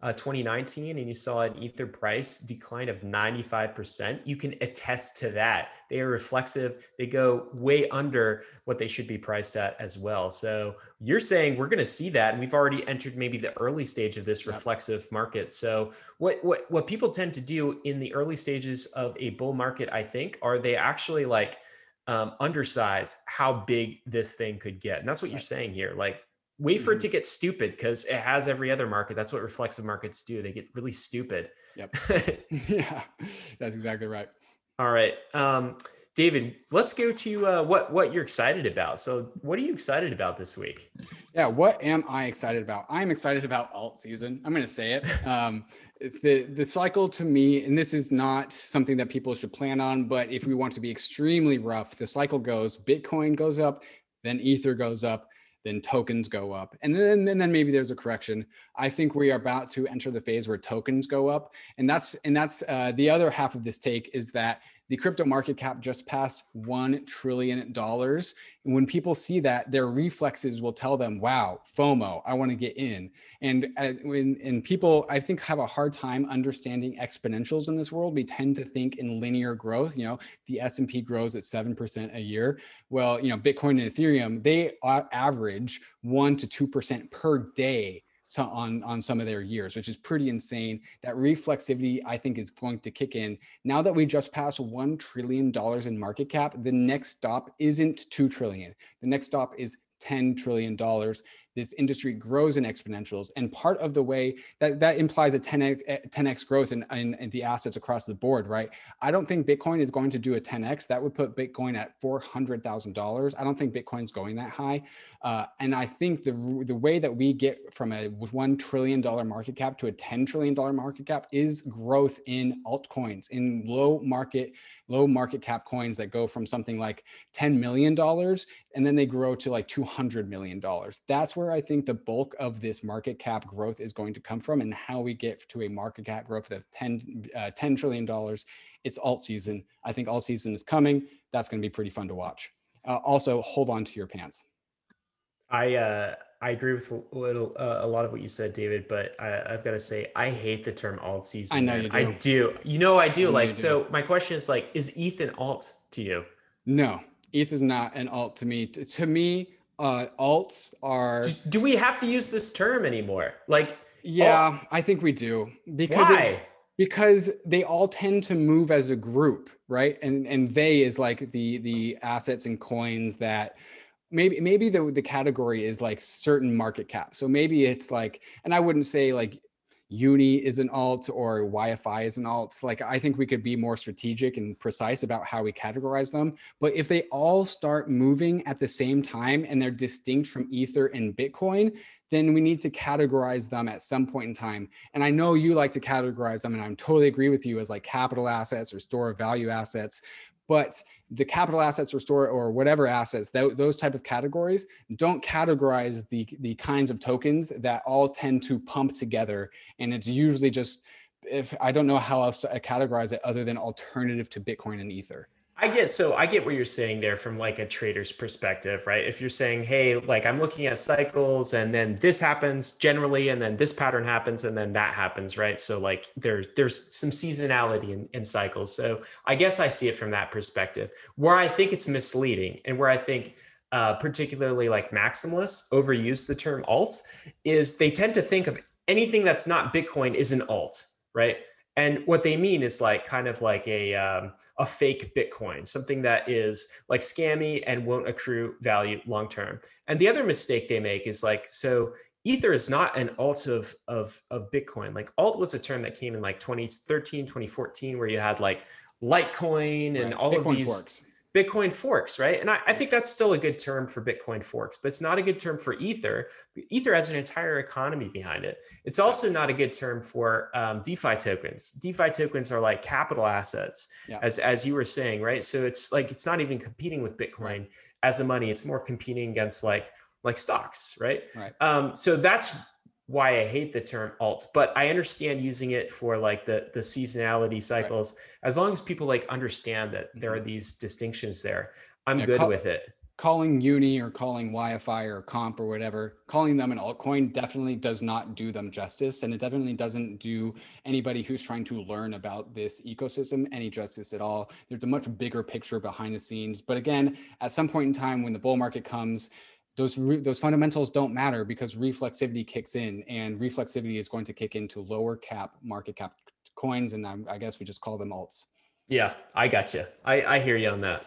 uh, 2019 and you saw an ether price decline of 95% you can attest to that. They are reflexive. They go way under what they should be priced at as well. So you're saying we're going to see that and we've already entered maybe the early stage of this reflexive market. So what what what people tend to do in the early stages of a bull market i think are they actually like um, undersize how big this thing could get. And that's what you're saying here. Like wait for it mm-hmm. to get stupid because it has every other market. That's what reflexive markets do. They get really stupid. Yep. yeah, that's exactly right. All right. Um, David, let's go to uh, what what you're excited about. So, what are you excited about this week? Yeah, what am I excited about? I'm excited about alt season. I'm going to say it. Um, the the cycle to me, and this is not something that people should plan on, but if we want to be extremely rough, the cycle goes: Bitcoin goes up, then Ether goes up, then tokens go up. And then, and then maybe there's a correction. I think we are about to enter the phase where tokens go up. And that's and that's uh, the other half of this take is that the crypto market cap just passed $1 trillion. And when people see that, their reflexes will tell them, wow, FOMO, I want to get in. And uh, when and people, I think, have a hard time understanding exponentials in this world. We tend to think in linear growth. You know, the S&P grows at 7% a year. Well, you know, Bitcoin and Ethereum, they average 1 to 2% per day on on some of their years, which is pretty insane. That reflexivity, I think, is going to kick in now that we just passed one trillion dollars in market cap. The next stop isn't two trillion. The next stop is $10 trillion this industry grows in exponentials. And part of the way that that implies a 10x, 10x growth in, in, in, the assets across the board, right? I don't think Bitcoin is going to do a 10x. That would put Bitcoin at $400,000. I don't think Bitcoin's going that high. Uh, and I think the, the way that we get from a $1 trillion market cap to a $10 trillion market cap is growth in altcoins, in low market, low market cap coins that go from something like $10 million and then they grow to like $200 million. That's where I think the bulk of this market cap growth is going to come from and how we get to a market cap growth of 10, uh, $10 trillion. It's alt season. I think alt season is coming. That's going to be pretty fun to watch. Uh, also, hold on to your pants. I, uh, I agree with a little, uh, a lot of what you said, David. But I, have got to say, I hate the term alt season. I know you do. I do. You know, I do. I like, so my question is, like, is Ethan alt to you? No, ETH is not an alt to me. To me, uh, alts are. Do, do, we have to use this term anymore? Like, yeah, alt. I think we do because Why? because they all tend to move as a group, right? And and they is like the the assets and coins that maybe maybe the the category is like certain market cap. So maybe it's like, and I wouldn't say like uni is an alt or YFI is an alt like i think we could be more strategic and precise about how we categorize them but if they all start moving at the same time and they're distinct from ether and bitcoin then we need to categorize them at some point in time. And I know you like to categorize them, and I'm totally agree with you as like capital assets or store of value assets. But the capital assets or store or whatever assets, th- those type of categories, don't categorize the the kinds of tokens that all tend to pump together. And it's usually just if I don't know how else to uh, categorize it other than alternative to Bitcoin and Ether. I get so I get what you're saying there from like a trader's perspective, right? If you're saying, hey, like I'm looking at cycles and then this happens generally, and then this pattern happens, and then that happens, right? So like there's there's some seasonality in, in cycles. So I guess I see it from that perspective. Where I think it's misleading and where I think uh, particularly like maximalists overuse the term alt is they tend to think of anything that's not Bitcoin is an alt, right? And what they mean is like kind of like a um, a fake Bitcoin, something that is like scammy and won't accrue value long term. And the other mistake they make is like so Ether is not an alt of of of Bitcoin. Like alt was a term that came in like 2013, 2014, where you had like Litecoin and right. all Bitcoin of these forks. Bitcoin forks, right? And I, I, think that's still a good term for Bitcoin forks, but it's not a good term for Ether. Ether has an entire economy behind it. It's also not a good term for um, DeFi tokens. DeFi tokens are like capital assets, yeah. as as you were saying, right? So it's like it's not even competing with Bitcoin right. as a money. It's more competing against like like stocks, right? Right. Um, so that's why I hate the term alt, but I understand using it for like the the seasonality cycles. Right. As long as people like understand that there are mm-hmm. these distinctions there, I'm yeah, good call, with it. Calling uni or calling YFI or comp or whatever, calling them an altcoin definitely does not do them justice, and it definitely doesn't do anybody who's trying to learn about this ecosystem any justice at all. There's a much bigger picture behind the scenes, but again, at some point in time when the bull market comes those re- those fundamentals don't matter because reflexivity kicks in and reflexivity is going to kick into lower cap market cap coins and I'm, i guess we just call them alts. Yeah i got you I, I hear you on that.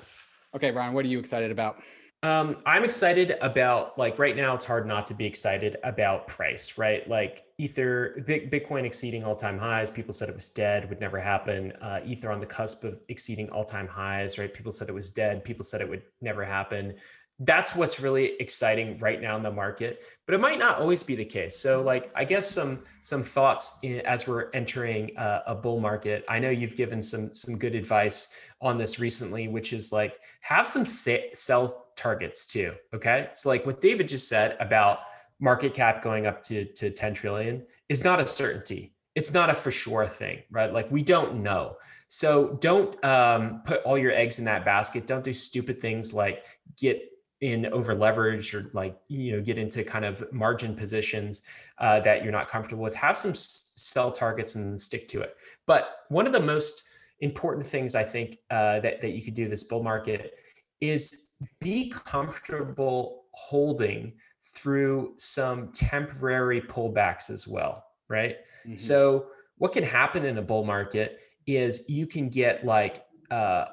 Okay ryan what are you excited about? Um, i'm excited about like right now it's hard not to be excited about price right? Like ether bitcoin exceeding all-time highs people said it was dead would never happen. Uh, ether on the cusp of exceeding all-time highs right? People said it was dead people said it would never happen that's what's really exciting right now in the market but it might not always be the case. So like i guess some some thoughts in, as we're entering a, a bull market. I know you've given some some good advice on this recently which is like have some sell targets too okay? So like what david just said about market cap going up to to 10 trillion is not a certainty. It's not a for sure thing right? Like we don't know. So don't um, put all your eggs in that basket. Don't do stupid things like get in over leverage or like you know get into kind of margin positions uh, that you're not comfortable with have some sell targets and stick to it but one of the most important things i think uh, that, that you could do this bull market is be comfortable holding through some temporary pullbacks as well right mm-hmm. so what can happen in a bull market is you can get like uh,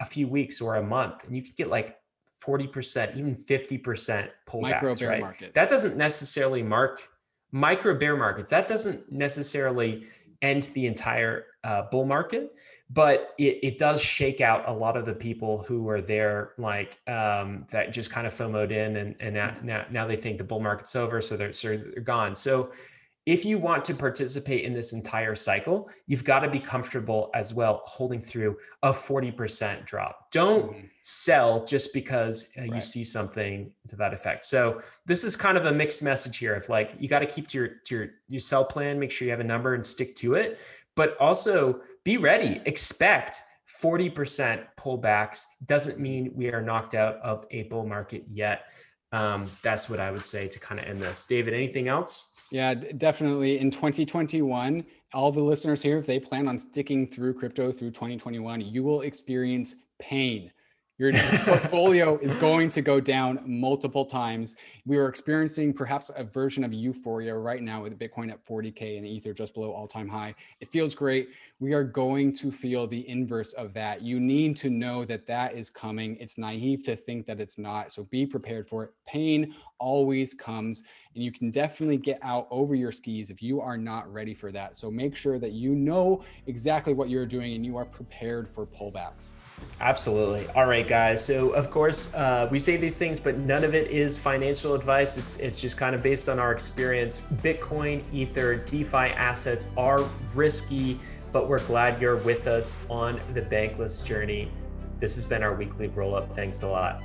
a few weeks or a month and you can get like 40%, even 50% pullbacks, micro bear right? markets. That doesn't necessarily mark micro bear markets. That doesn't necessarily end the entire uh, bull market, but it, it does shake out a lot of the people who were there, like um, that just kind of FOMOed in and, and now, mm-hmm. now, now they think the bull market's over. So they're, so they're gone. So if you want to participate in this entire cycle, you've got to be comfortable as well holding through a 40% drop. Don't mm-hmm. sell just because uh, right. you see something to that effect. So this is kind of a mixed message here of like you got to keep to your to your, your sell plan, make sure you have a number and stick to it, but also be ready. Expect 40% pullbacks doesn't mean we are knocked out of a bull market yet. Um, that's what I would say to kind of end this. David, anything else? Yeah, definitely. In 2021, all the listeners here, if they plan on sticking through crypto through 2021, you will experience pain. Your portfolio is going to go down multiple times. We are experiencing perhaps a version of euphoria right now with Bitcoin at 40K and Ether just below all time high. It feels great. We are going to feel the inverse of that. You need to know that that is coming. It's naive to think that it's not. So be prepared for it. Pain always comes and you can definitely get out over your skis if you are not ready for that. So make sure that you know exactly what you're doing and you are prepared for pullbacks. Absolutely. All right, guys. So of course uh, we say these things, but none of it is financial advice. It's it's just kind of based on our experience. Bitcoin, Ether, DeFi assets are risky, but we're glad you're with us on the bankless journey. This has been our weekly roll up. Thanks a lot.